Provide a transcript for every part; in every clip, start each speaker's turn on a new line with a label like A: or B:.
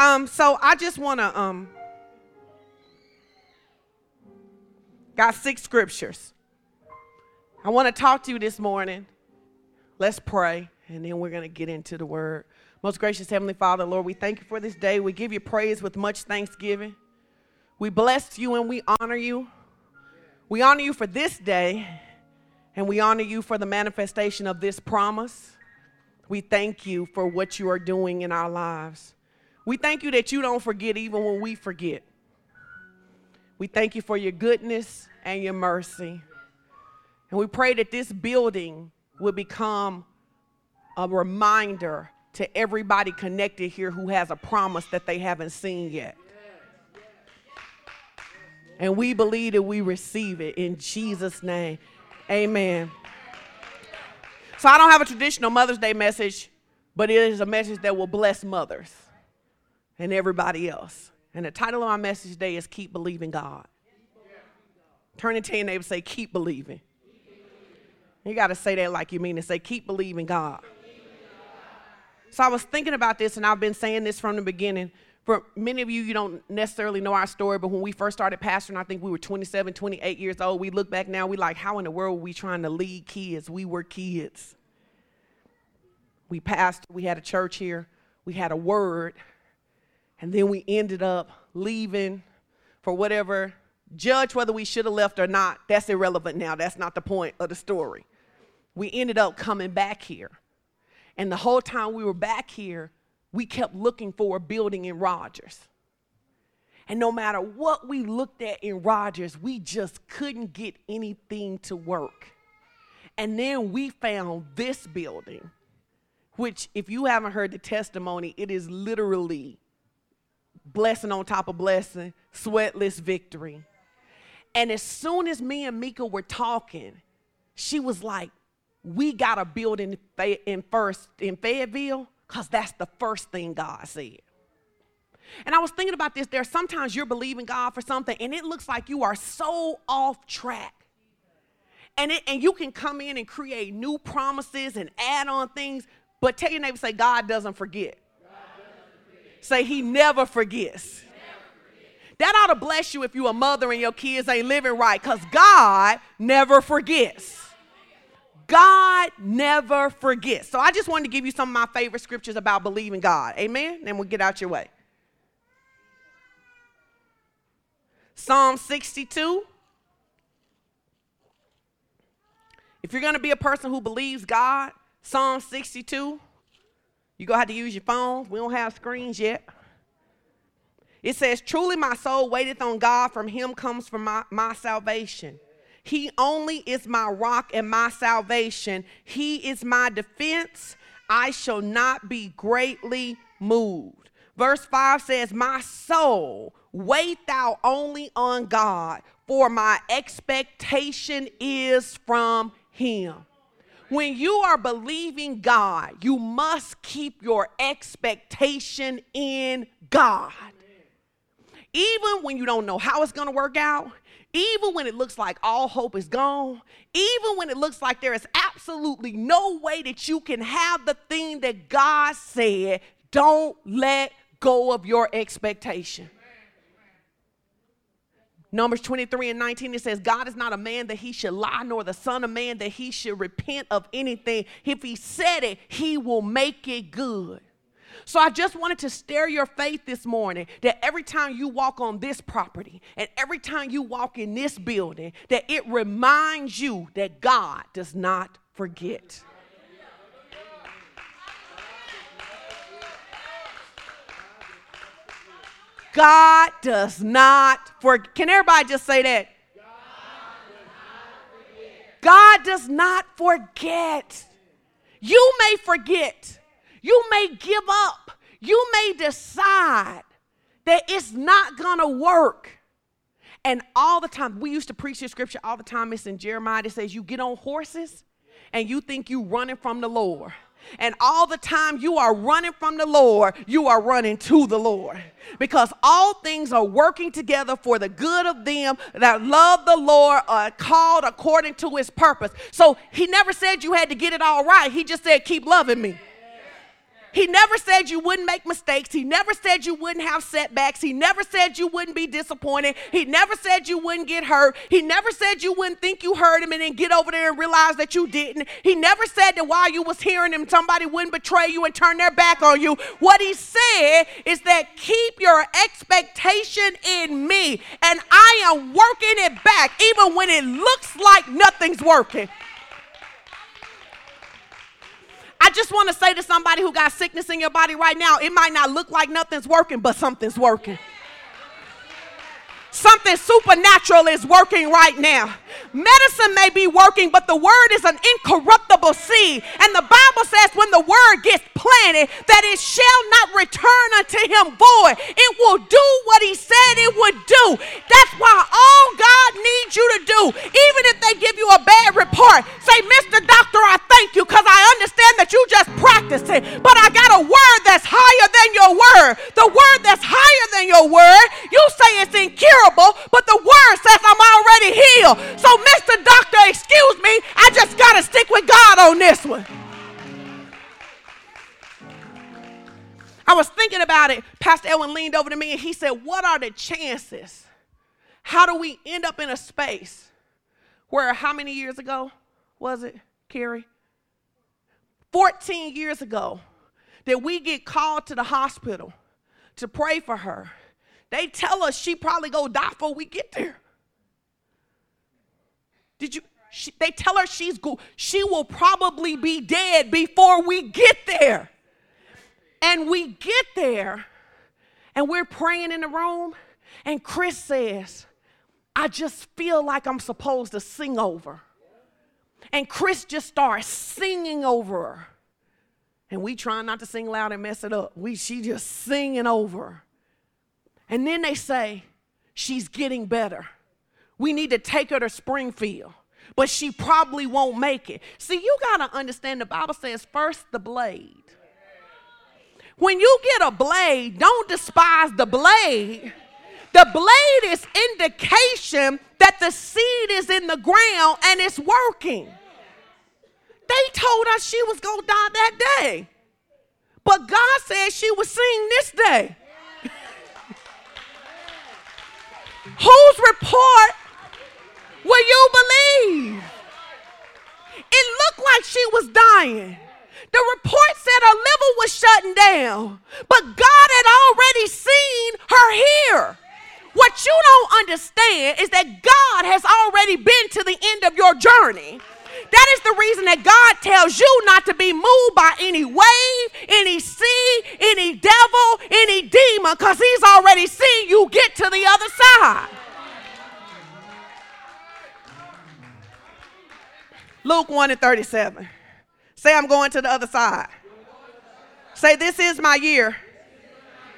A: Um, so I just want to um got six scriptures. I want to talk to you this morning. Let's pray, and then we're going to get into the word. Most gracious Heavenly Father, Lord, we thank you for this day. We give you praise with much thanksgiving. We bless you and we honor you. We honor you for this day, and we honor you for the manifestation of this promise. We thank you for what you are doing in our lives. We thank you that you don't forget even when we forget. We thank you for your goodness and your mercy. And we pray that this building will become a reminder to everybody connected here who has a promise that they haven't seen yet. And we believe that we receive it in Jesus' name. Amen. So I don't have a traditional Mother's Day message, but it is a message that will bless mothers and everybody else. And the title of my message today is Keep Believing God. Turn it to your neighbor say, Keep believing. You got to say that like you mean it. Say, Keep believing God. So I was thinking about this, and I've been saying this from the beginning. For many of you, you don't necessarily know our story, but when we first started pastoring, I think we were 27, 28 years old. We look back now, we like, how in the world were we trying to lead kids? We were kids. We pastored, we had a church here, we had a word, and then we ended up leaving for whatever. Judge whether we should have left or not. That's irrelevant now. That's not the point of the story. We ended up coming back here. And the whole time we were back here, we kept looking for a building in Rogers. And no matter what we looked at in Rogers, we just couldn't get anything to work. And then we found this building, which, if you haven't heard the testimony, it is literally blessing on top of blessing, sweatless victory. And as soon as me and Mika were talking, she was like, "We got a building in first in Fayetteville, cause that's the first thing God said." And I was thinking about this. There sometimes you're believing God for something, and it looks like you are so off track. And, it, and you can come in and create new promises and add on things, but tell your neighbor, say, God doesn't forget. Say, He never forgets. That ought to bless you if you're a mother and your kids ain't living right, because God never forgets. God never forgets. So I just wanted to give you some of my favorite scriptures about believing God. Amen? Then we'll get out your way. Psalm 62. If you're going to be a person who believes God, Psalm 62, you're going to have to use your phones. We don't have screens yet. It says, Truly my soul waiteth on God, from him comes from my, my salvation. He only is my rock and my salvation. He is my defense. I shall not be greatly moved. Verse 5 says, My soul, wait thou only on God, for my expectation is from him. When you are believing God, you must keep your expectation in God. Even when you don't know how it's going to work out, even when it looks like all hope is gone, even when it looks like there is absolutely no way that you can have the thing that God said, don't let go of your expectation. Numbers 23 and 19, it says, God is not a man that he should lie, nor the son of man that he should repent of anything. If he said it, he will make it good. So I just wanted to stir your faith this morning that every time you walk on this property and every time you walk in this building, that it reminds you that God does not forget. God does not forget. Can everybody just say that? God does not forget. You may forget. You may give up. You may decide that it's not going to work. And all the time, we used to preach this scripture all the time. It's in Jeremiah. It says, You get on horses and you think you're running from the Lord. And all the time you are running from the Lord, you are running to the Lord. Because all things are working together for the good of them that love the Lord, are called according to his purpose. So he never said you had to get it all right. He just said, Keep loving me. He never said you wouldn't make mistakes. He never said you wouldn't have setbacks. He never said you wouldn't be disappointed. He never said you wouldn't get hurt. He never said you wouldn't think you heard him and then get over there and realize that you didn't. He never said that while you was hearing him, somebody wouldn't betray you and turn their back on you. What he said is that keep your expectation in me, and I am working it back even when it looks like nothing's working. I just want to say to somebody who got sickness in your body right now, it might not look like nothing's working, but something's working. Something supernatural is working right now. Medicine may be working, but the word is an incorruptible seed. And the Bible says when the word gets planted, that it shall not return unto him void. It will do what he said it would do. That's why all God needs you to do, even if they give you a bad report, say, Mr. Doctor, I thank you because I understand that you just practiced it. But I got a word that's higher than your word. The word that's higher than your word, you say it's incurable, but the word says I'm already healed. So, Mr. Doctor, excuse me, I just got to stick with God on this one. I was thinking about it. Pastor Elwin leaned over to me and he said, What are the chances? How do we end up in a space where, how many years ago was it, Carrie? 14 years ago, that we get called to the hospital to pray for her. They tell us she probably go die before we get there. Did you? She, they tell her she's go, she will probably be dead before we get there. And we get there, and we're praying in the room, and Chris says, I just feel like I'm supposed to sing over. And Chris just starts singing over her. And we trying not to sing loud and mess it up. We she just singing over. And then they say, she's getting better. We need to take her to Springfield. But she probably won't make it. See, you gotta understand the Bible says first the blade. When you get a blade, don't despise the blade. The blade is indication that the seed is in the ground and it's working. They told us she was going to die that day. But God said she would sing this day. Whose report will you believe? It looked like she was dying. The report said her liver was shutting down, but God had already seen her here. What you don't understand is that God has already been to the end of your journey. That is the reason that God tells you not to be moved by any wave, any sea, any devil, any demon, because He's already seen you get to the other side. Luke 1 and 37. Say, I'm going to the other side. Say, this is my year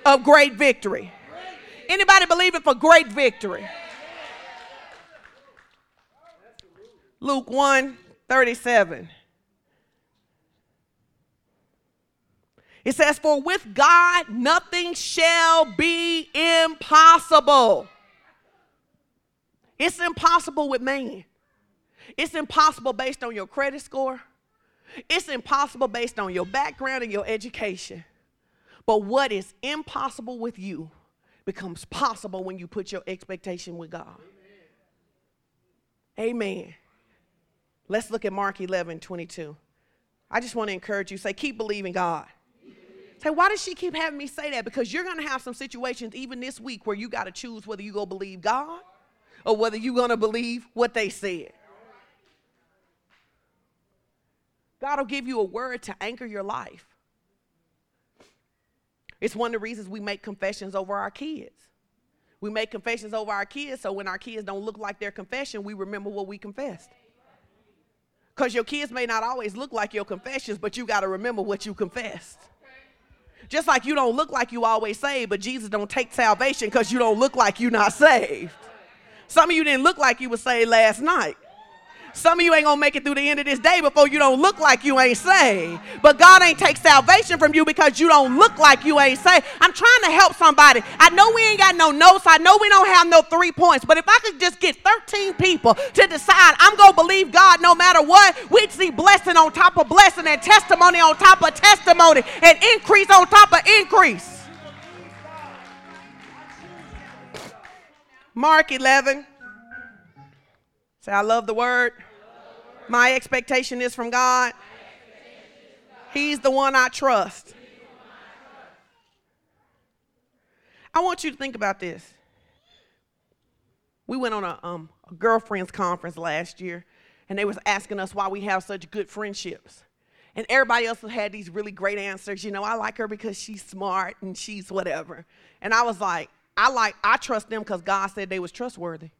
A: of great victory. Anybody believe it for great victory? Luke 1 37. It says, For with God nothing shall be impossible. It's impossible with man. It's impossible based on your credit score. It's impossible based on your background and your education. But what is impossible with you becomes possible when you put your expectation with God. Amen. Amen. Let's look at Mark 11 22. I just want to encourage you say, keep believing God. Say, why does she keep having me say that? Because you're going to have some situations even this week where you got to choose whether you go believe God or whether you're going to believe what they said. God will give you a word to anchor your life. It's one of the reasons we make confessions over our kids. We make confessions over our kids so when our kids don't look like their confession, we remember what we confessed. Because your kids may not always look like your confessions, but you got to remember what you confessed. Just like you don't look like you always saved, but Jesus don't take salvation because you don't look like you're not saved. Some of you didn't look like you were saved last night. Some of you ain't gonna make it through the end of this day before you don't look like you ain't saved. But God ain't take salvation from you because you don't look like you ain't saved. I'm trying to help somebody. I know we ain't got no notes. I know we don't have no three points. But if I could just get 13 people to decide I'm gonna believe God no matter what, we'd see blessing on top of blessing and testimony on top of testimony and increase on top of increase. Mark 11. Say, I love the word. My expectation is from God. He's the one I trust. I want you to think about this. We went on a, um, a girlfriends conference last year, and they was asking us why we have such good friendships. And everybody else had these really great answers. You know, I like her because she's smart and she's whatever. And I was like, I like, I trust them because God said they was trustworthy.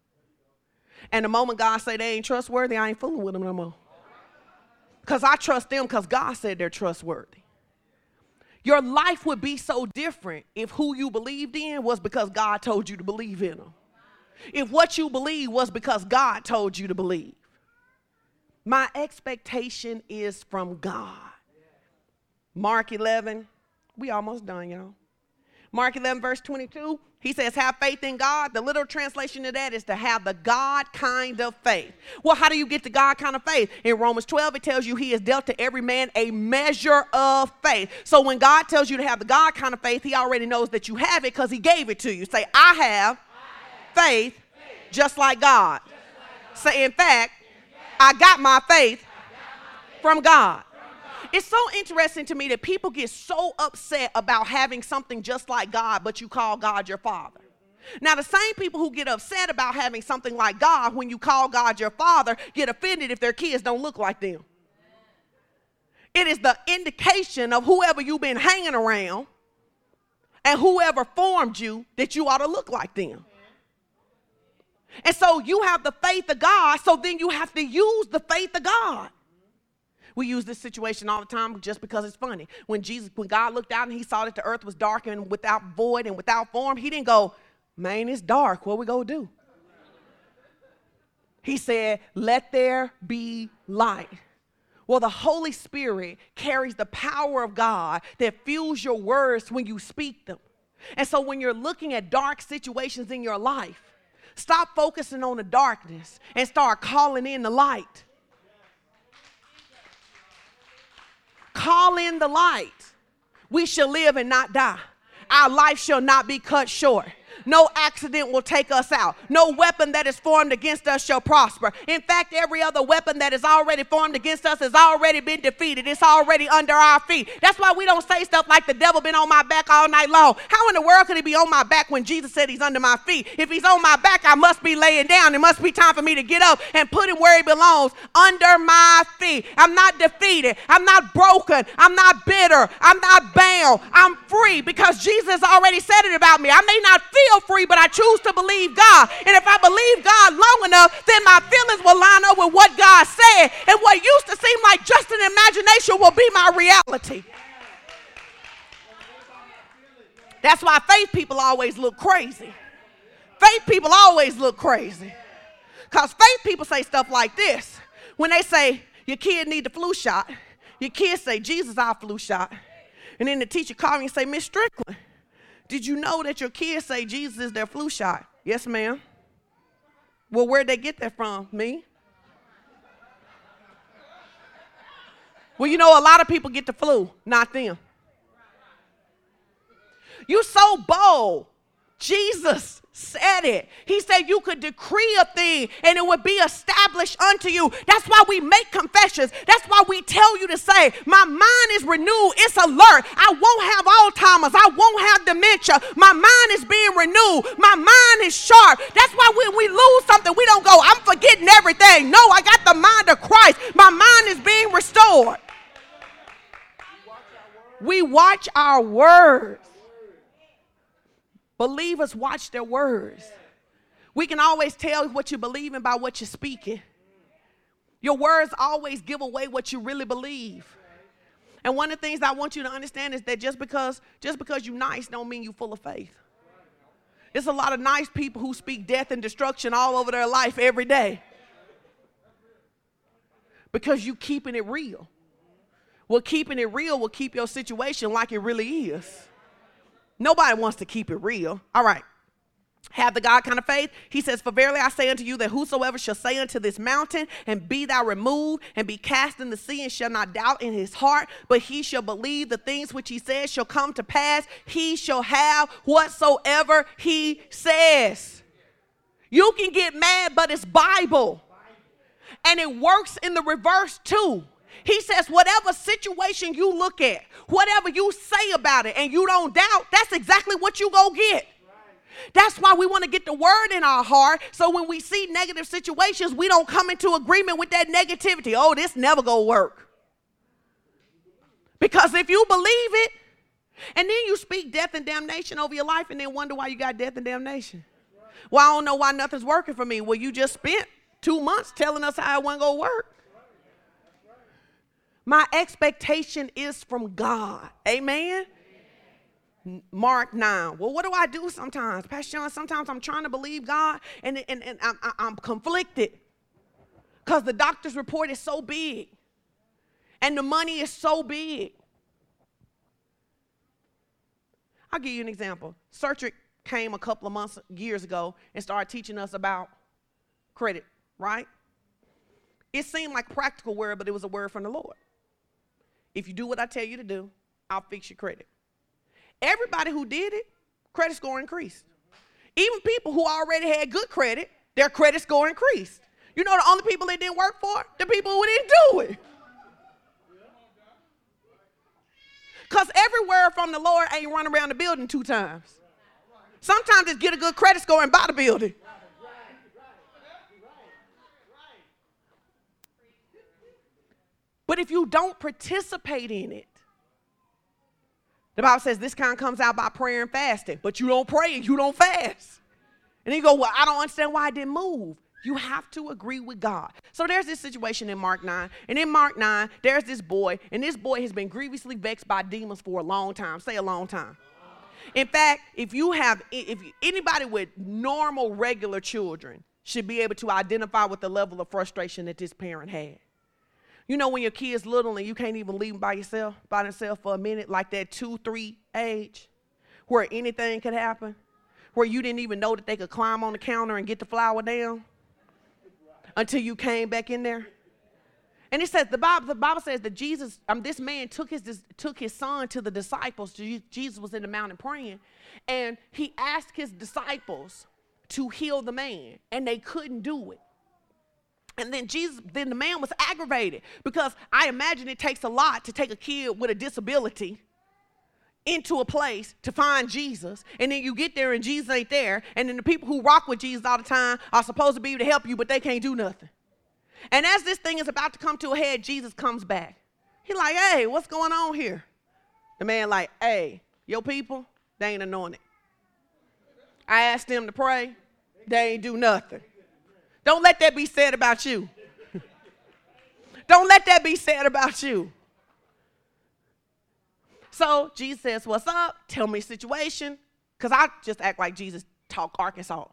A: And the moment God say they ain't trustworthy, I ain't fooling with them no more. Because I trust them because God said they're trustworthy. Your life would be so different if who you believed in was because God told you to believe in them. If what you believe was because God told you to believe. My expectation is from God. Mark 11, we almost done, y'all. Mark 11, verse 22, he says, Have faith in God. The literal translation of that is to have the God kind of faith. Well, how do you get the God kind of faith? In Romans 12, it tells you He has dealt to every man a measure of faith. So when God tells you to have the God kind of faith, He already knows that you have it because He gave it to you. Say, I have, faith, just like God. Say, in fact, I got my faith from God. It's so interesting to me that people get so upset about having something just like God, but you call God your father. Now, the same people who get upset about having something like God when you call God your father get offended if their kids don't look like them. It is the indication of whoever you've been hanging around and whoever formed you that you ought to look like them. And so you have the faith of God, so then you have to use the faith of God. We use this situation all the time just because it's funny. When Jesus, when God looked out and he saw that the earth was dark and without void and without form, he didn't go, man, it's dark. What we gonna do? He said, let there be light. Well, the Holy Spirit carries the power of God that fuels your words when you speak them. And so when you're looking at dark situations in your life, stop focusing on the darkness and start calling in the light. Call in the light. We shall live and not die. Our life shall not be cut short. No accident will take us out. No weapon that is formed against us shall prosper. In fact, every other weapon that is already formed against us has already been defeated. It's already under our feet. That's why we don't say stuff like the devil been on my back all night long. How in the world could he be on my back when Jesus said he's under my feet? If he's on my back, I must be laying down. It must be time for me to get up and put him where he belongs, under my feet. I'm not defeated. I'm not broken. I'm not bitter. I'm not bound. I'm free because Jesus already said it about me. I may not feel feel free, but I choose to believe God. And if I believe God long enough, then my feelings will line up with what God said. And what used to seem like just an imagination will be my reality. That's why faith people always look crazy. Faith people always look crazy. Because faith people say stuff like this. When they say, your kid need the flu shot, your kids say, Jesus, our flu shot. And then the teacher call me and say, Miss Strickland, did you know that your kids say Jesus is their flu shot? Yes, ma'am. Well, where'd they get that from? Me? Well, you know, a lot of people get the flu, not them. You so bold. Jesus said it. He said you could decree a thing and it would be established unto you. That's why we make confessions. That's why we tell you to say, My mind is renewed, it's alert. I won't have Alzheimer's, I won't have dementia. My mind is being renewed, my mind is sharp. That's why when we lose something, we don't go, I'm forgetting everything. No, I got the mind of Christ. My mind is being restored. We watch our words. Believers watch their words. We can always tell what you believe in by what you're speaking. Your words always give away what you really believe. And one of the things I want you to understand is that just because just because you're nice don't mean you're full of faith. There's a lot of nice people who speak death and destruction all over their life every day. because you're keeping it real. Well, keeping it real will keep your situation like it really is. Nobody wants to keep it real. All right. Have the God kind of faith. He says, For verily I say unto you that whosoever shall say unto this mountain, and be thou removed, and be cast in the sea, and shall not doubt in his heart, but he shall believe the things which he says shall come to pass, he shall have whatsoever he says. You can get mad, but it's Bible. And it works in the reverse too. He says, whatever situation you look at, whatever you say about it, and you don't doubt, that's exactly what you go get. That's why we want to get the word in our heart so when we see negative situations, we don't come into agreement with that negativity. Oh, this never gonna work. Because if you believe it, and then you speak death and damnation over your life and then wonder why you got death and damnation. Well, I don't know why nothing's working for me. Well, you just spent two months telling us how it wasn't gonna work. My expectation is from God. Amen. Mark 9. Well, what do I do sometimes? Pastor John, sometimes I'm trying to believe God and, and, and I'm, I'm conflicted because the doctor's report is so big and the money is so big. I'll give you an example. Sertrick came a couple of months, years ago, and started teaching us about credit, right? It seemed like practical word, but it was a word from the Lord. If you do what I tell you to do, I'll fix your credit. Everybody who did it, credit score increased. Even people who already had good credit, their credit score increased. You know the only people it didn't work for? The people who didn't do it. Because everywhere from the Lord ain't run around the building two times. Sometimes it's get a good credit score and buy the building. But if you don't participate in it, the Bible says this kind comes out by prayer and fasting, but you don't pray and you don't fast. And you go, Well, I don't understand why I didn't move. You have to agree with God. So there's this situation in Mark 9. And in Mark 9, there's this boy, and this boy has been grievously vexed by demons for a long time. Say a long time. In fact, if you have if anybody with normal regular children should be able to identify with the level of frustration that this parent had. You know when your kid's little and you can't even leave them by yourself, by themselves for a minute, like that two, three age, where anything could happen, where you didn't even know that they could climb on the counter and get the flour down until you came back in there. And it says the Bible, the Bible says that Jesus, um, this man took his took his son to the disciples. Jesus was in the mountain praying, and he asked his disciples to heal the man, and they couldn't do it. And then Jesus, then the man was aggravated because I imagine it takes a lot to take a kid with a disability into a place to find Jesus, and then you get there and Jesus ain't there, and then the people who rock with Jesus all the time are supposed to be able to help you, but they can't do nothing. And as this thing is about to come to a head, Jesus comes back. He like, hey, what's going on here? The man like, hey, your people, they ain't anointed. I asked them to pray, they ain't do nothing. Don't let that be said about you. Don't let that be said about you. So Jesus says, What's up? Tell me situation. Because I just act like Jesus talk Arkansas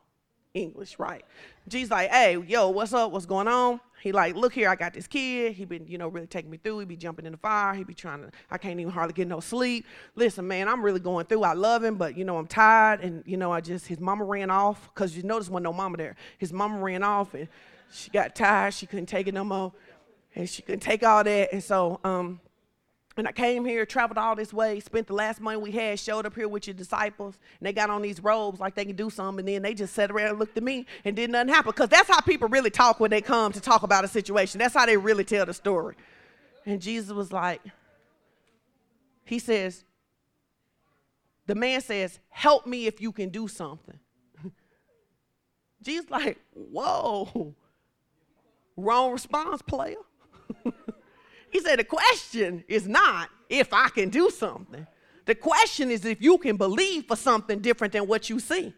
A: English, right? Jesus like, hey, yo, what's up? What's going on? He like, look here, I got this kid. He been, you know, really taking me through. He be jumping in the fire. He be trying to, I can't even hardly get no sleep. Listen, man, I'm really going through. I love him, but you know, I'm tired. And you know, I just, his mama ran off because you notice when no mama there. His mama ran off and she got tired. She couldn't take it no more, and she couldn't take all that. And so, um, and I came here, traveled all this way, spent the last money we had, showed up here with your disciples, and they got on these robes like they can do something, and then they just sat around and looked at me and did nothing happen. Because that's how people really talk when they come to talk about a situation. That's how they really tell the story. And Jesus was like, He says, the man says, Help me if you can do something. Jesus, like, whoa, wrong response, player. He said, The question is not if I can do something. The question is if you can believe for something different than what you see.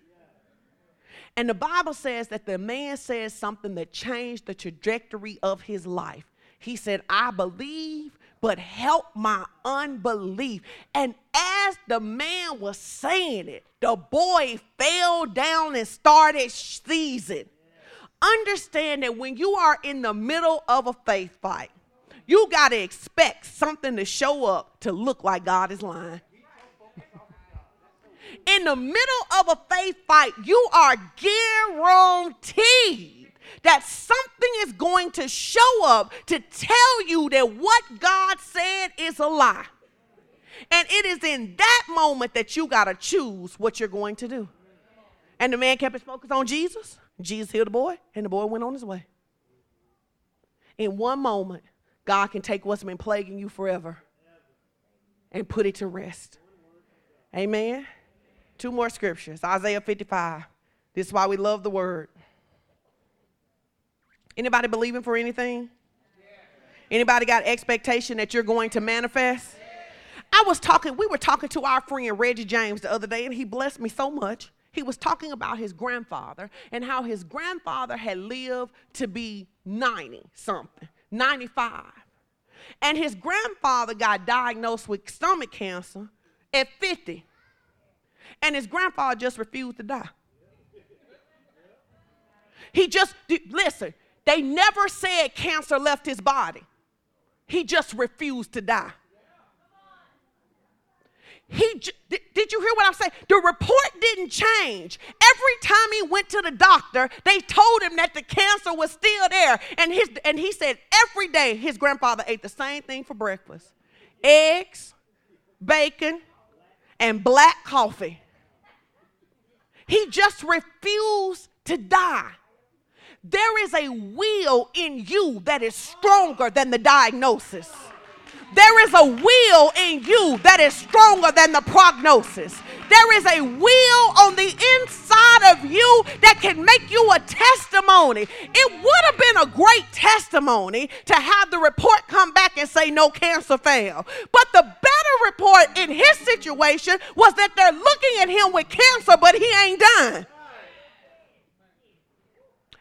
A: And the Bible says that the man says something that changed the trajectory of his life. He said, I believe, but help my unbelief. And as the man was saying it, the boy fell down and started seizing understand that when you are in the middle of a faith fight, you got to expect something to show up to look like God is lying. in the middle of a faith fight, you are guaranteed that something is going to show up to tell you that what God said is a lie. And it is in that moment that you got to choose what you're going to do. And the man kept his focus on Jesus. Jesus healed the boy, and the boy went on his way. In one moment, God can take what's been plaguing you forever and put it to rest. Amen. Two more scriptures Isaiah 55. This is why we love the word. Anybody believing for anything? Anybody got expectation that you're going to manifest? I was talking, we were talking to our friend Reggie James the other day, and he blessed me so much. He was talking about his grandfather and how his grandfather had lived to be 90 something, 95. And his grandfather got diagnosed with stomach cancer at 50. And his grandfather just refused to die. He just, listen, they never said cancer left his body. He just refused to die. He did, did you hear what I'm saying? The report didn't change. Every time he went to the doctor, they told him that the cancer was still there. And his and he said every day his grandfather ate the same thing for breakfast. Eggs, bacon, and black coffee. He just refused to die. There is a will in you that is stronger than the diagnosis. There is a will in you that is stronger than the prognosis. There is a will on the inside of you that can make you a testimony. It would have been a great testimony to have the report come back and say no cancer failed. But the better report in his situation was that they're looking at him with cancer, but he ain't done.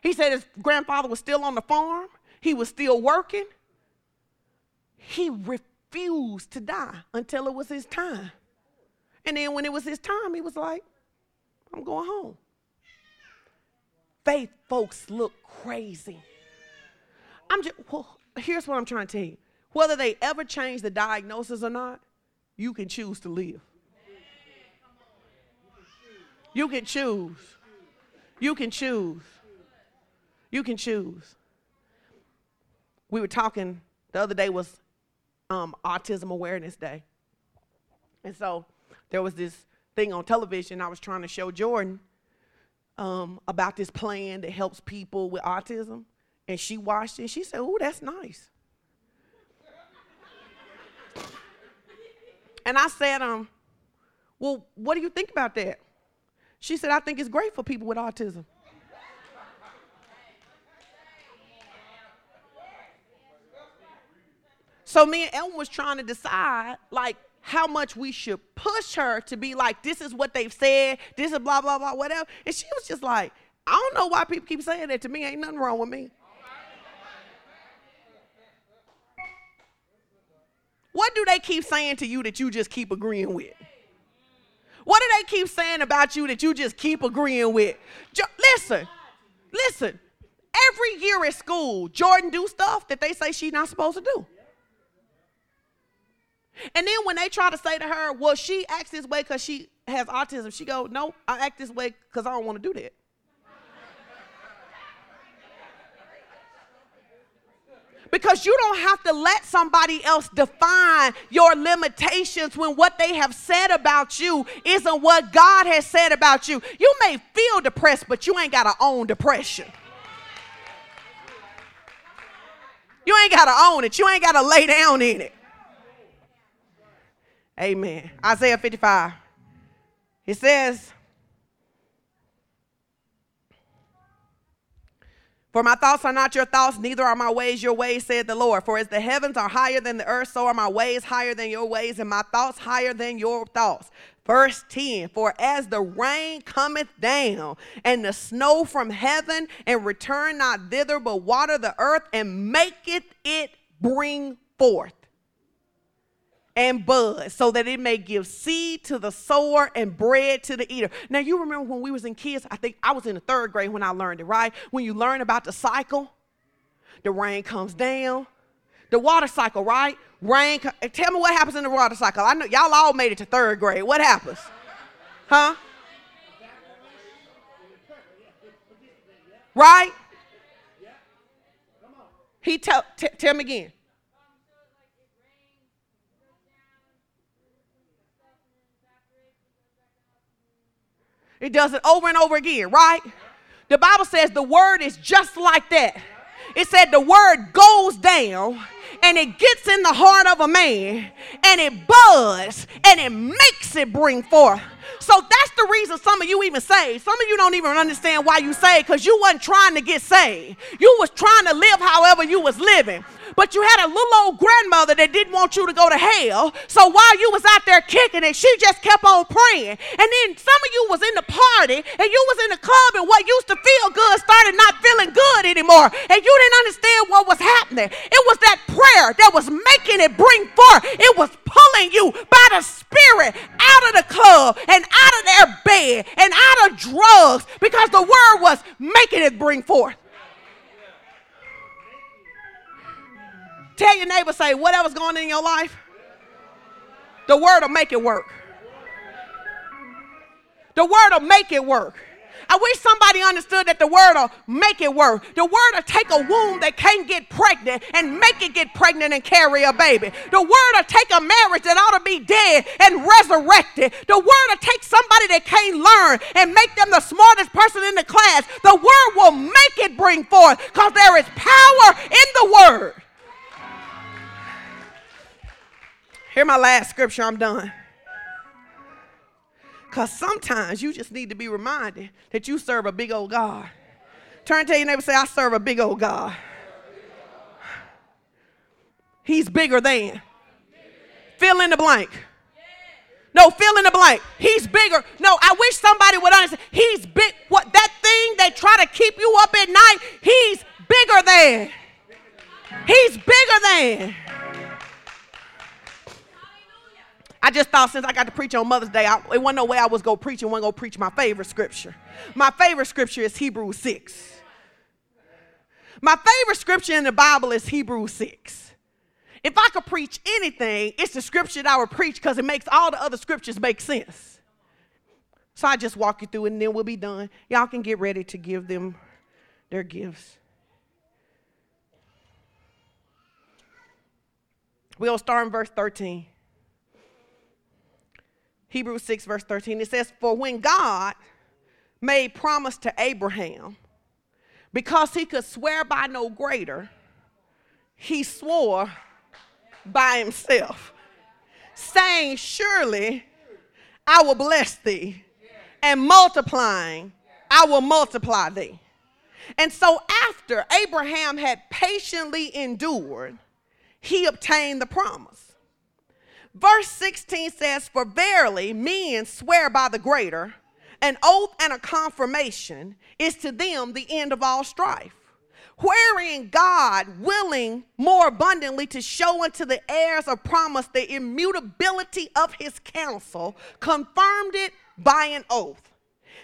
A: He said his grandfather was still on the farm, he was still working he refused to die until it was his time. And then when it was his time, he was like, I'm going home. Faith folks look crazy. I'm just, well, here's what I'm trying to tell you. Whether they ever change the diagnosis or not, you can choose to live. You can choose. You can choose. You can choose. We were talking the other day was um, Autism Awareness Day. And so there was this thing on television I was trying to show Jordan um, about this plan that helps people with autism. And she watched it. She said, Oh, that's nice. and I said, um, Well, what do you think about that? She said, I think it's great for people with autism. So me and Ellen was trying to decide, like, how much we should push her to be like, this is what they've said, this is blah, blah, blah, whatever. And she was just like, I don't know why people keep saying that to me. Ain't nothing wrong with me. What do they keep saying to you that you just keep agreeing with? What do they keep saying about you that you just keep agreeing with? Jo- listen, listen. Every year at school, Jordan do stuff that they say she's not supposed to do. And then when they try to say to her, well, she acts this way because she has autism, she go, no, I act this way because I don't want to do that. because you don't have to let somebody else define your limitations when what they have said about you isn't what God has said about you. You may feel depressed, but you ain't got to own depression. You ain't got to own it. You ain't got to lay down in it. Amen. Isaiah 55. It says, For my thoughts are not your thoughts, neither are my ways your ways, said the Lord. For as the heavens are higher than the earth, so are my ways higher than your ways, and my thoughts higher than your thoughts. Verse 10 For as the rain cometh down, and the snow from heaven, and return not thither, but water the earth, and maketh it bring forth and bud so that it may give seed to the sower and bread to the eater. Now you remember when we was in kids, I think I was in the third grade when I learned it, right? When you learn about the cycle, the rain comes down, the water cycle, right? Rain, tell me what happens in the water cycle. I know y'all all made it to third grade. What happens? Huh? Right? He tell, t- tell me again. It does it over and over again, right? The Bible says the word is just like that. It said the word goes down and it gets in the heart of a man and it buds and it makes it bring forth. So that's the reason some of you even saved. Some of you don't even understand why you saved because you wasn't trying to get saved. You was trying to live however you was living. But you had a little old grandmother that didn't want you to go to hell. So while you was out there kicking it, she just kept on praying. And then some of you was in the party and you was in the club and what used to feel good started not feeling good anymore. And you didn't understand what was happening. It was that prayer that was making it bring forth. It was pulling you by the spirit out of the club and out of their bed and out of drugs because the word was making it bring forth. Tell your neighbor, say, whatever's going on in your life, the word will make it work. The word will make it work. I wish somebody understood that the word will make it work. The word will take a womb that can't get pregnant and make it get pregnant and carry a baby. The word will take a marriage that ought to be dead and resurrected. The word will take somebody that can't learn and make them the smartest person in the class. The word will make it bring forth because there is power in the word. Here my last scripture, I'm done. Because sometimes you just need to be reminded that you serve a big old God. Turn to your neighbor say, I serve a big old God. He's bigger than. Fill in the blank. No, fill in the blank. He's bigger. No, I wish somebody would understand. He's big. What that thing they try to keep you up at night, he's bigger than. He's bigger than. I just thought since I got to preach on Mother's Day, I, it wasn't no way I was going to preach and wasn't going to preach my favorite scripture. My favorite scripture is Hebrews 6. My favorite scripture in the Bible is Hebrews 6. If I could preach anything, it's the scripture that I would preach because it makes all the other scriptures make sense. So I just walk you through and then we'll be done. Y'all can get ready to give them their gifts. We'll start in verse 13. Hebrews 6, verse 13, it says, For when God made promise to Abraham, because he could swear by no greater, he swore by himself, saying, Surely I will bless thee, and multiplying, I will multiply thee. And so, after Abraham had patiently endured, he obtained the promise. Verse 16 says, For verily men swear by the greater, an oath and a confirmation is to them the end of all strife. Wherein God, willing more abundantly to show unto the heirs of promise the immutability of his counsel, confirmed it by an oath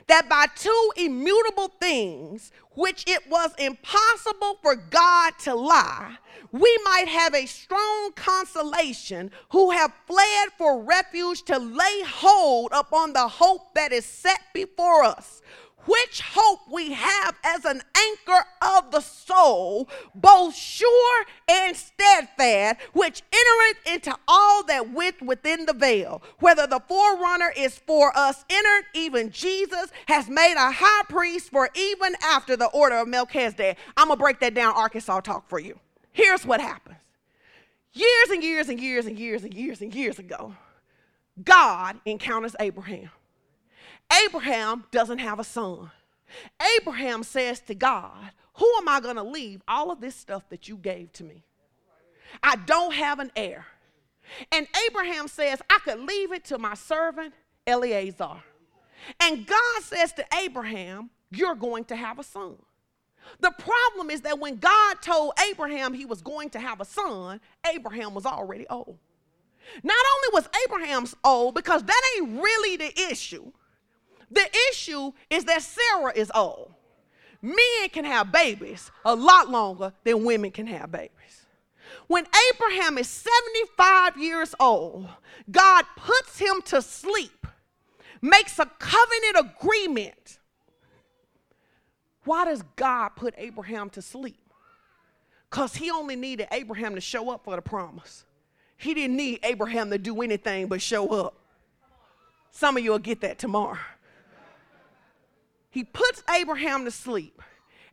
A: that by two immutable things, which it was impossible for God to lie, we might have a strong consolation who have fled for refuge to lay hold upon the hope that is set before us which hope we have as an anchor of the soul, both sure and steadfast, which entereth into all that width within the veil. Whether the forerunner is for us entered, even Jesus has made a high priest for even after the order of Melchizedek. I'm to break that down, Arkansas talk for you. Here's what happens. Years and years and years and years and years and years ago, God encounters Abraham. Abraham doesn't have a son. Abraham says to God, Who am I going to leave all of this stuff that you gave to me? I don't have an heir. And Abraham says, I could leave it to my servant Eleazar. And God says to Abraham, You're going to have a son. The problem is that when God told Abraham he was going to have a son, Abraham was already old. Not only was Abraham's old, because that ain't really the issue. The issue is that Sarah is old. Men can have babies a lot longer than women can have babies. When Abraham is 75 years old, God puts him to sleep, makes a covenant agreement. Why does God put Abraham to sleep? Because he only needed Abraham to show up for the promise. He didn't need Abraham to do anything but show up. Some of you will get that tomorrow. He puts Abraham to sleep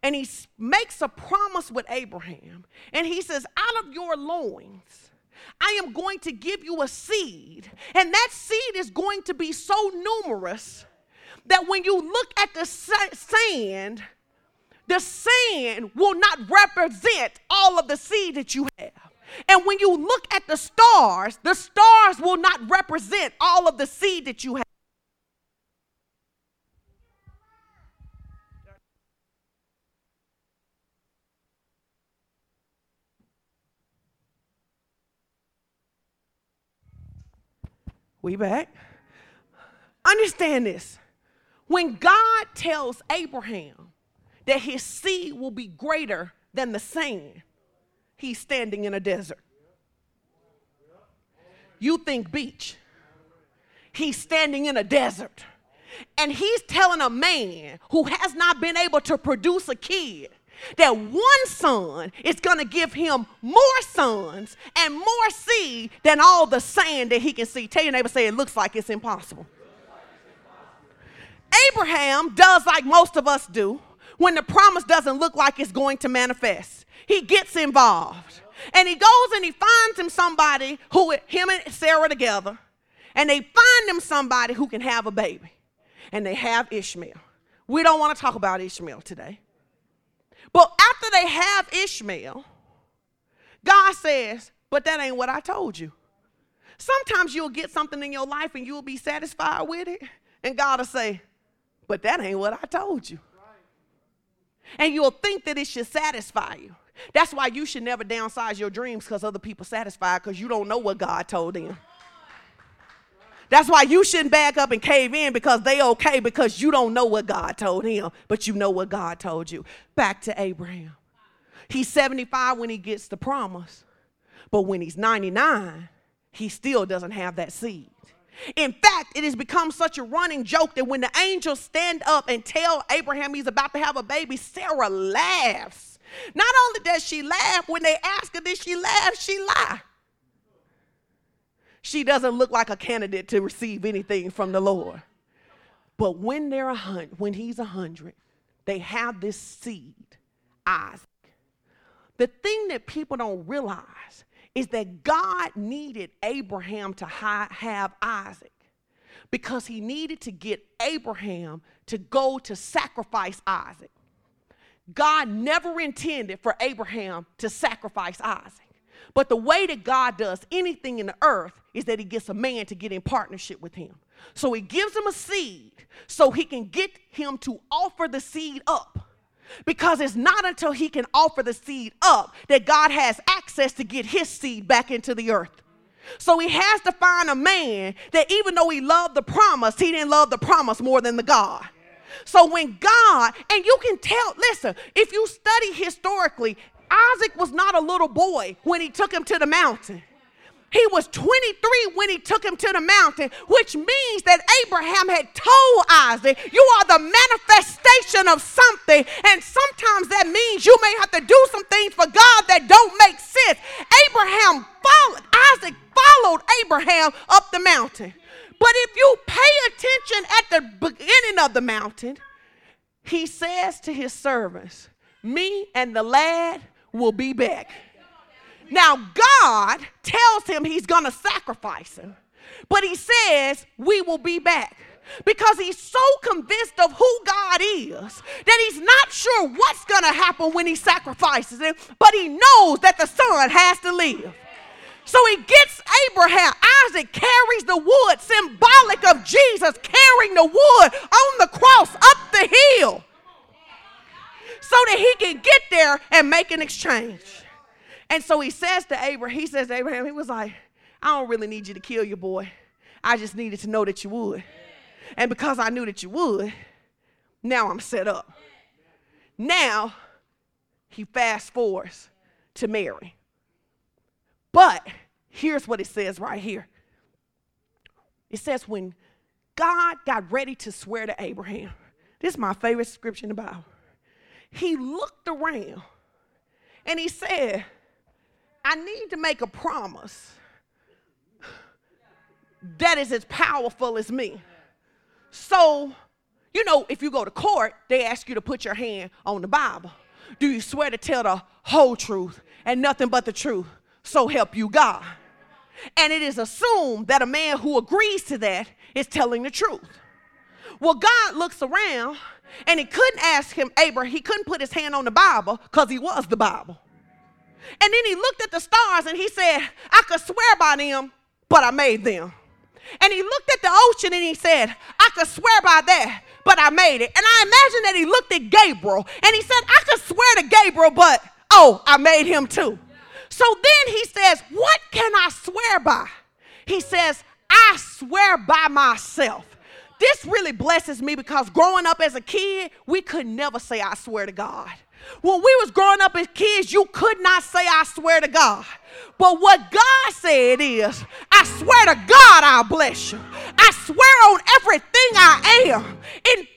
A: and he makes a promise with Abraham. And he says, Out of your loins, I am going to give you a seed. And that seed is going to be so numerous that when you look at the sand, the sand will not represent all of the seed that you have. And when you look at the stars, the stars will not represent all of the seed that you have. We back. Understand this. When God tells Abraham that his seed will be greater than the sand, he's standing in a desert. You think beach. He's standing in a desert. And he's telling a man who has not been able to produce a kid that one son is going to give him more sons and more seed than all the sand that he can see. Tell your neighbor, say it looks like it's impossible. Abraham does like most of us do when the promise doesn't look like it's going to manifest. He gets involved. And he goes and he finds him somebody who, him and Sarah together, and they find him somebody who can have a baby. And they have Ishmael. We don't want to talk about Ishmael today. But after they have Ishmael, God says, But that ain't what I told you. Sometimes you'll get something in your life and you'll be satisfied with it, and God will say, But that ain't what I told you. And you'll think that it should satisfy you. That's why you should never downsize your dreams because other people satisfied because you don't know what God told them. That's why you shouldn't back up and cave in because they okay because you don't know what God told him, but you know what God told you. Back to Abraham. He's 75 when he gets the promise, but when he's 99, he still doesn't have that seed. In fact, it has become such a running joke that when the angels stand up and tell Abraham he's about to have a baby, Sarah laughs. Not only does she laugh, when they ask her, did she laugh? She lie she doesn't look like a candidate to receive anything from the Lord. But when they're a hundred, when he's a hundred, they have this seed, Isaac. The thing that people don't realize is that God needed Abraham to have Isaac because he needed to get Abraham to go to sacrifice Isaac. God never intended for Abraham to sacrifice Isaac. But the way that God does anything in the earth is that he gets a man to get in partnership with him. So he gives him a seed so he can get him to offer the seed up. Because it's not until he can offer the seed up that God has access to get his seed back into the earth. So he has to find a man that even though he loved the promise, he didn't love the promise more than the God. So when God, and you can tell, listen, if you study historically, Isaac was not a little boy when he took him to the mountain. He was 23 when he took him to the mountain, which means that Abraham had told Isaac, You are the manifestation of something. And sometimes that means you may have to do some things for God that don't make sense. Abraham followed, Isaac followed Abraham up the mountain. But if you pay attention at the beginning of the mountain, he says to his servants, Me and the lad will be back. Now, God tells him he's going to sacrifice him, but he says, We will be back. Because he's so convinced of who God is that he's not sure what's going to happen when he sacrifices him, but he knows that the son has to live. So he gets Abraham. Isaac carries the wood, symbolic of Jesus carrying the wood on the cross up the hill so that he can get there and make an exchange. And so he says to Abraham, he says to Abraham, he was like, I don't really need you to kill your boy. I just needed to know that you would. And because I knew that you would, now I'm set up. Now he fast forwards to Mary. But here's what it says right here it says, when God got ready to swear to Abraham, this is my favorite scripture in the Bible. He looked around and he said, I need to make a promise that is as powerful as me. So, you know, if you go to court, they ask you to put your hand on the Bible. Do you swear to tell the whole truth and nothing but the truth? So help you God. And it is assumed that a man who agrees to that is telling the truth. Well, God looks around and he couldn't ask him, Abraham, he couldn't put his hand on the Bible because he was the Bible. And then he looked at the stars and he said, I could swear by them, but I made them. And he looked at the ocean and he said, I could swear by that, but I made it. And I imagine that he looked at Gabriel and he said, I could swear to Gabriel, but oh, I made him too. So then he says, What can I swear by? He says, I swear by myself. This really blesses me because growing up as a kid, we could never say, I swear to God. When we was growing up as kids, you could not say, I swear to God. But what God said is, I swear to God I'll bless you. I swear on everything I am. In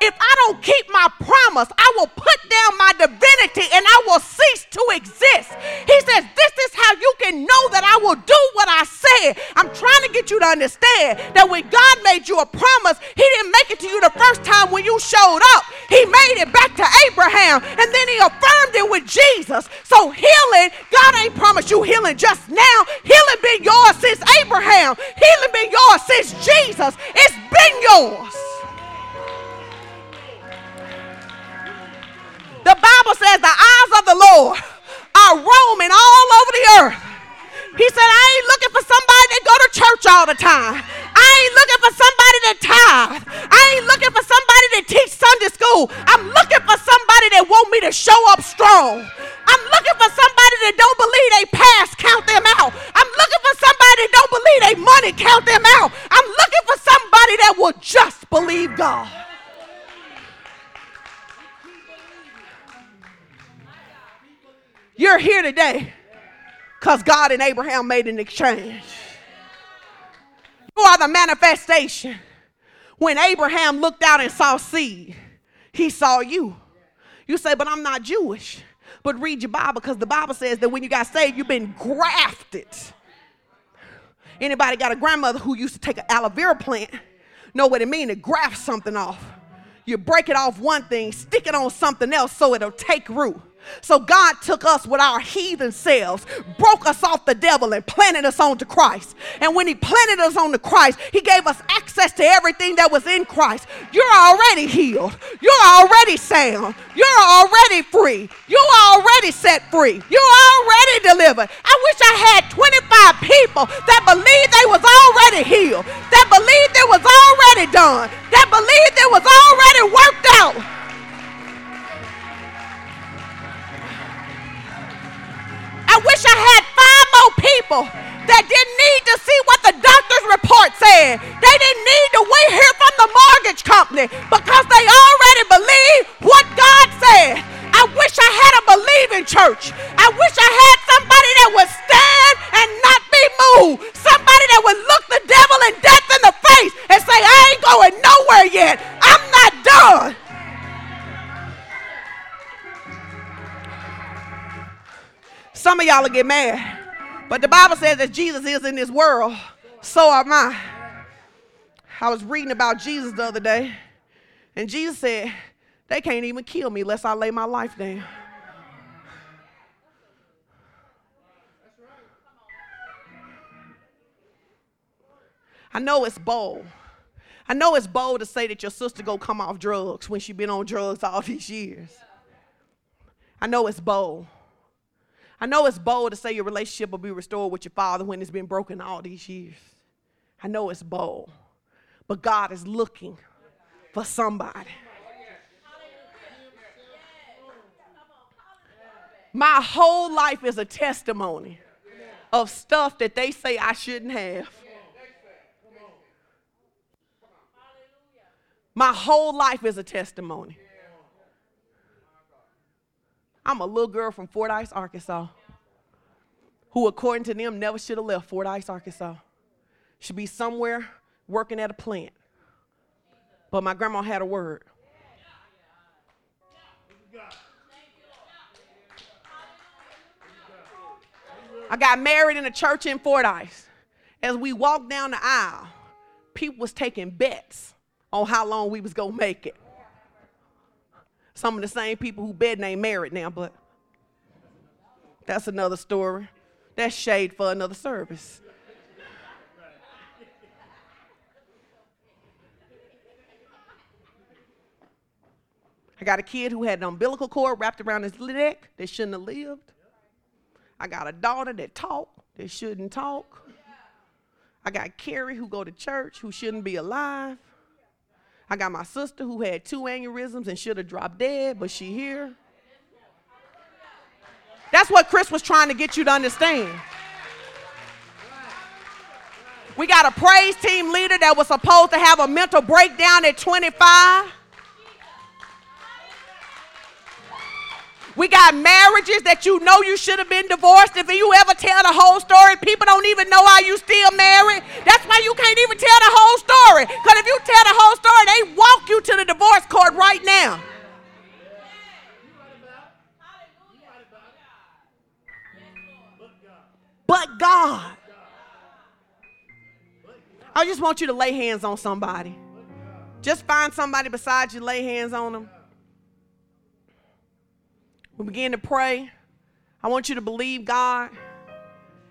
A: if I don't keep my promise, I will put down my divinity and I will cease to exist. He says, This is how you can know that I will do what I said. I'm trying to get you to understand that when God made you a promise, He didn't make it to you the first time when you showed up. He made it back to Abraham and then He affirmed it with Jesus. So, healing, God ain't promised you healing just now. Healing been yours since Abraham, healing been yours since Jesus. It's been yours. The Bible says the eyes of the Lord are roaming all over the earth. He said, I ain't looking for somebody that go to church all the time. I ain't looking for somebody that tithe. I ain't looking for somebody that teach Sunday school. I'm looking for somebody that want me to show up strong. I'm looking for somebody that don't believe they past count them out. I'm looking for somebody that don't believe they money count them out. I'm looking for somebody that will just believe God. You're here today because God and Abraham made an exchange. You are the manifestation. When Abraham looked out and saw seed, he saw you. You say, but I'm not Jewish. But read your Bible because the Bible says that when you got saved, you've been grafted. Anybody got a grandmother who used to take an aloe vera plant? Know what it means to graft something off. You break it off one thing, stick it on something else so it'll take root. So God took us with our heathen selves, broke us off the devil, and planted us onto Christ. And when He planted us onto Christ, He gave us access to everything that was in Christ. You're already healed. You're already sound. You're already free. You're already set free. You're already delivered. I wish I had 25 people that believed they was already healed, that believed it was already done, that believed it was already worked out. I wish I had five more people that didn't need to see what the doctor's report said. They didn't need to wait hear from the mortgage company because they already believe what God said. I wish I had a believing church. I wish I had somebody that would stand and not be moved. Somebody that would look the devil and death in the face and say, I ain't going nowhere yet. I'm not done. Some of y'all will get mad. But the Bible says that Jesus is in this world, so am I. I was reading about Jesus the other day, and Jesus said, They can't even kill me unless I lay my life down. I know it's bold. I know it's bold to say that your sister go come off drugs when she been on drugs all these years. I know it's bold. I know it's bold to say your relationship will be restored with your father when it's been broken all these years. I know it's bold. But God is looking for somebody. My whole life is a testimony of stuff that they say I shouldn't have. My whole life is a testimony. I'm a little girl from Fort Fordyce, Arkansas, who, according to them, never should have left Fort Fordyce, Arkansas. Should be somewhere working at a plant. But my grandma had a word. I got married in a church in Fort Fordyce. As we walked down the aisle, people was taking bets on how long we was gonna make it. Some of the same people who bed ain't married now, but that's another story. That's shade for another service. I got a kid who had an umbilical cord wrapped around his neck that shouldn't have lived. I got a daughter that talk that shouldn't talk. I got Carrie who go to church who shouldn't be alive. I got my sister who had two aneurysms and should have dropped dead, but she here. That's what Chris was trying to get you to understand. We got a praise team leader that was supposed to have a mental breakdown at 25. We got marriages that you know you should have been divorced. If you ever tell the whole story, people don't even know how you still married. That's why you can't even tell the whole story. Because if you tell the whole story, they walk you to the divorce court right now. But God. I just want you to lay hands on somebody. Just find somebody beside you, lay hands on them. We begin to pray. I want you to believe God.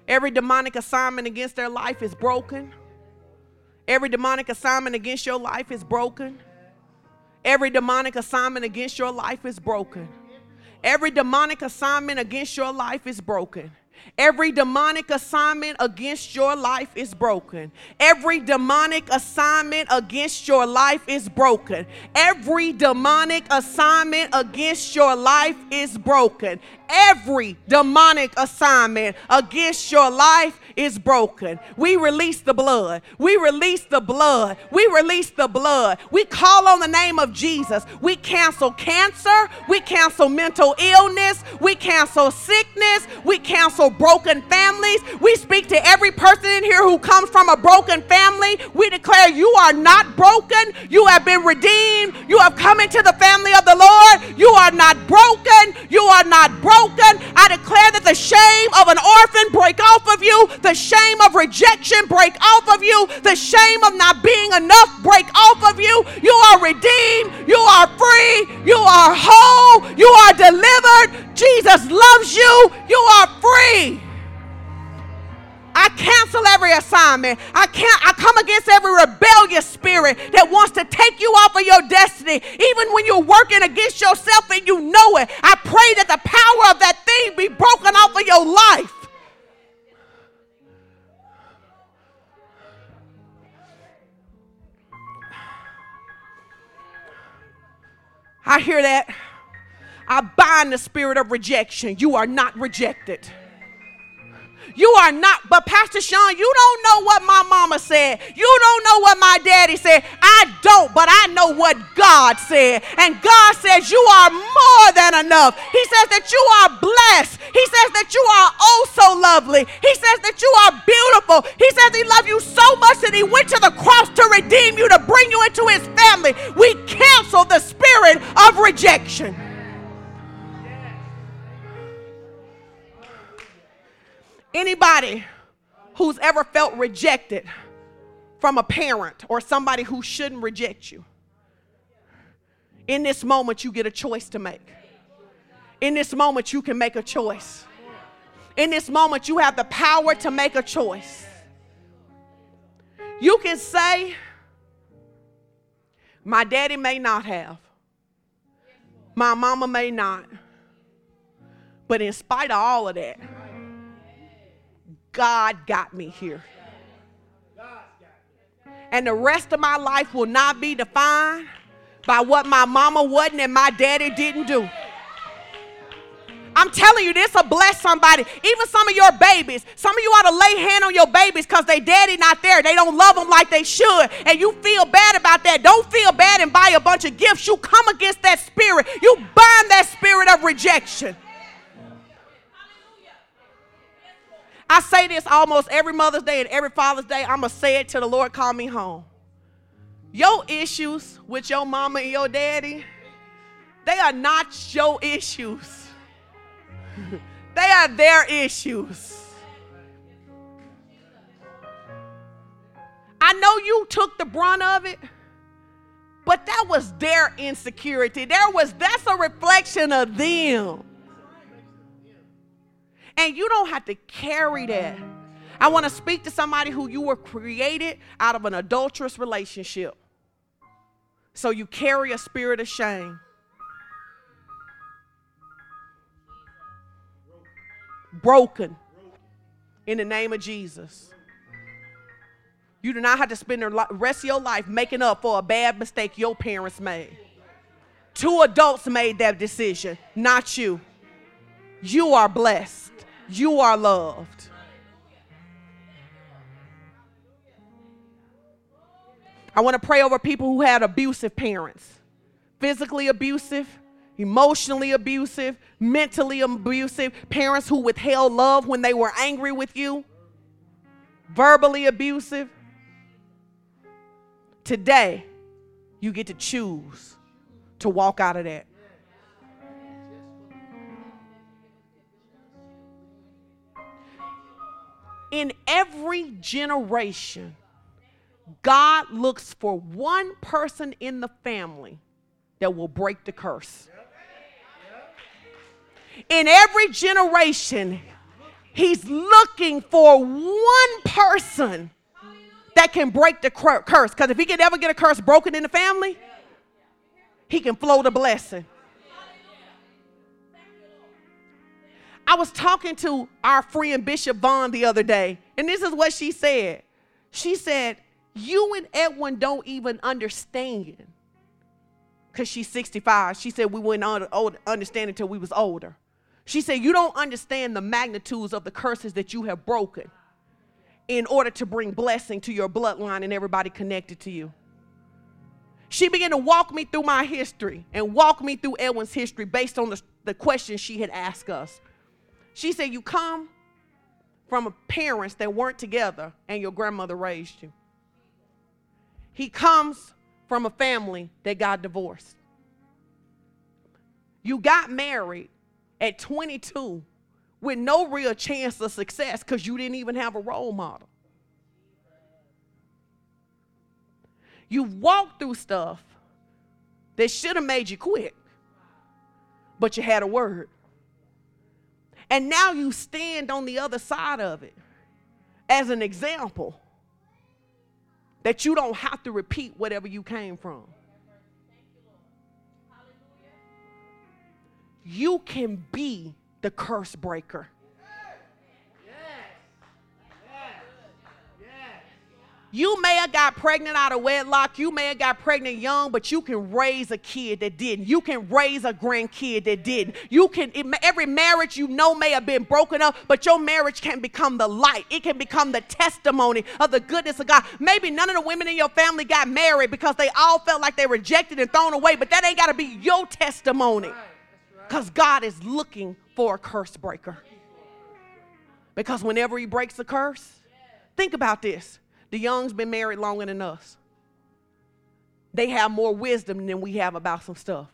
A: Every demonic assignment against their life is broken. Every demonic assignment against your life is broken. Every demonic assignment against your life is broken. Every demonic assignment against your life is broken. Every demonic assignment against your life is broken. Every demonic assignment against your life is broken. Every demonic assignment against your life is broken. Every demonic assignment against your life is broken. We release the blood. We release the blood. We release the blood. We call on the name of Jesus. We cancel cancer. We cancel mental illness. We cancel sickness. We cancel broken families. We speak to every person in here who comes from a broken family. We declare you are not broken. You have been redeemed. You have come into the family of the Lord. You are not broken. You are not broken. I declare that the shame of an orphan break off of you. The shame of rejection break off of you. The shame of not being enough break off of you. You are redeemed. You are free. You are whole. You are delivered. Jesus loves you. You are free. I cancel every assignment. I can't I come against every rebellious spirit that wants to take you off of your destiny, even when you're working against yourself and you know it. I pray that the power of that thing be broken off of your life. I hear that. I bind the spirit of rejection. You are not rejected. You are not, but Pastor Sean, you don't know what my mama said. You don't know what my daddy said. I don't, but I know what God said. And God says you are more than enough. He says that you are blessed. He says that you are oh so lovely. He says that you are beautiful. He says he loved you so much that he went to the cross to redeem you, to bring you into his family. We cancel the spirit of rejection. Anybody who's ever felt rejected from a parent or somebody who shouldn't reject you, in this moment, you get a choice to make. In this moment, you can make a choice. In this moment, you have the power to make a choice. You can say, My daddy may not have, my mama may not. But in spite of all of that, God got me here. And the rest of my life will not be defined by what my mama wasn't and my daddy didn't do. I'm telling you, this will bless somebody. Even some of your babies. Some of you ought to lay hand on your babies because they daddy not there. They don't love them like they should. And you feel bad about that. Don't feel bad and buy a bunch of gifts. You come against that spirit. You bind that spirit of rejection. I say this almost every Mother's Day and every Father's Day. I'm going to say it till the Lord call me home. Your issues with your mama and your daddy, they are not your issues. they are their issues. I know you took the brunt of it, but that was their insecurity. There was that's a reflection of them. And you don't have to carry that. I want to speak to somebody who you were created out of an adulterous relationship. So you carry a spirit of shame. Broken in the name of Jesus. You do not have to spend the rest of your life making up for a bad mistake your parents made. Two adults made that decision, not you. You are blessed. You are loved. I want to pray over people who had abusive parents physically abusive, emotionally abusive, mentally abusive, parents who withheld love when they were angry with you, verbally abusive. Today, you get to choose to walk out of that. In every generation, God looks for one person in the family that will break the curse. In every generation, He's looking for one person that can break the curse. Because if He can ever get a curse broken in the family, He can flow the blessing. I was talking to our friend Bishop Vaughn the other day, and this is what she said. She said, You and Edwin don't even understand. Because she's 65. She said we wouldn't understand until we was older. She said, You don't understand the magnitudes of the curses that you have broken in order to bring blessing to your bloodline and everybody connected to you. She began to walk me through my history and walk me through Edwin's history based on the, the questions she had asked us. She said, You come from parents that weren't together and your grandmother raised you. He comes from a family that got divorced. You got married at 22 with no real chance of success because you didn't even have a role model. You walked through stuff that should have made you quit, but you had a word. And now you stand on the other side of it as an example that you don't have to repeat whatever you came from. You can be the curse breaker. You may have got pregnant out of wedlock. You may have got pregnant young, but you can raise a kid that didn't. You can raise a grandkid that didn't. You can, every marriage you know may have been broken up, but your marriage can become the light. It can become the testimony of the goodness of God. Maybe none of the women in your family got married because they all felt like they rejected and thrown away, but that ain't got to be your testimony. Because God is looking for a curse breaker. Because whenever He breaks a curse, think about this the young's been married longer than us. They have more wisdom than we have about some stuff.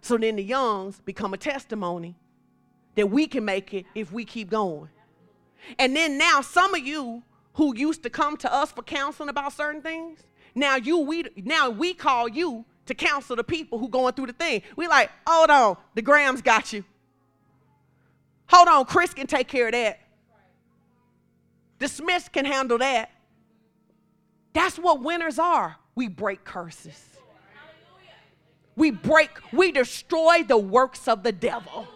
A: So then the youngs become a testimony that we can make it if we keep going. And then now some of you who used to come to us for counseling about certain things, now you we now we call you to counsel the people who going through the thing. We like, hold on, the Grahams got you. Hold on, Chris can take care of that. The Smiths can handle that. That's what winners are. We break curses. We break, we destroy the works of the devil.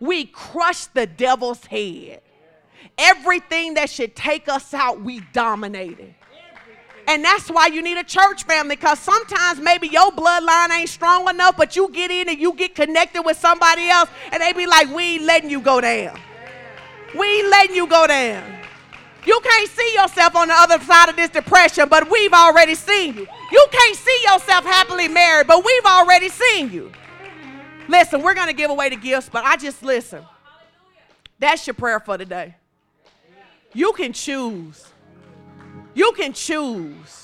A: We crush the devil's head. Everything that should take us out, we dominate it. And that's why you need a church family because sometimes maybe your bloodline ain't strong enough, but you get in and you get connected with somebody else and they be like, we ain't letting you go down. We ain't letting you go down. You can't see yourself on the other side of this depression, but we've already seen you. You can't see yourself happily married, but we've already seen you. Listen, we're going to give away the gifts, but I just listen. That's your prayer for today. You can choose. You can choose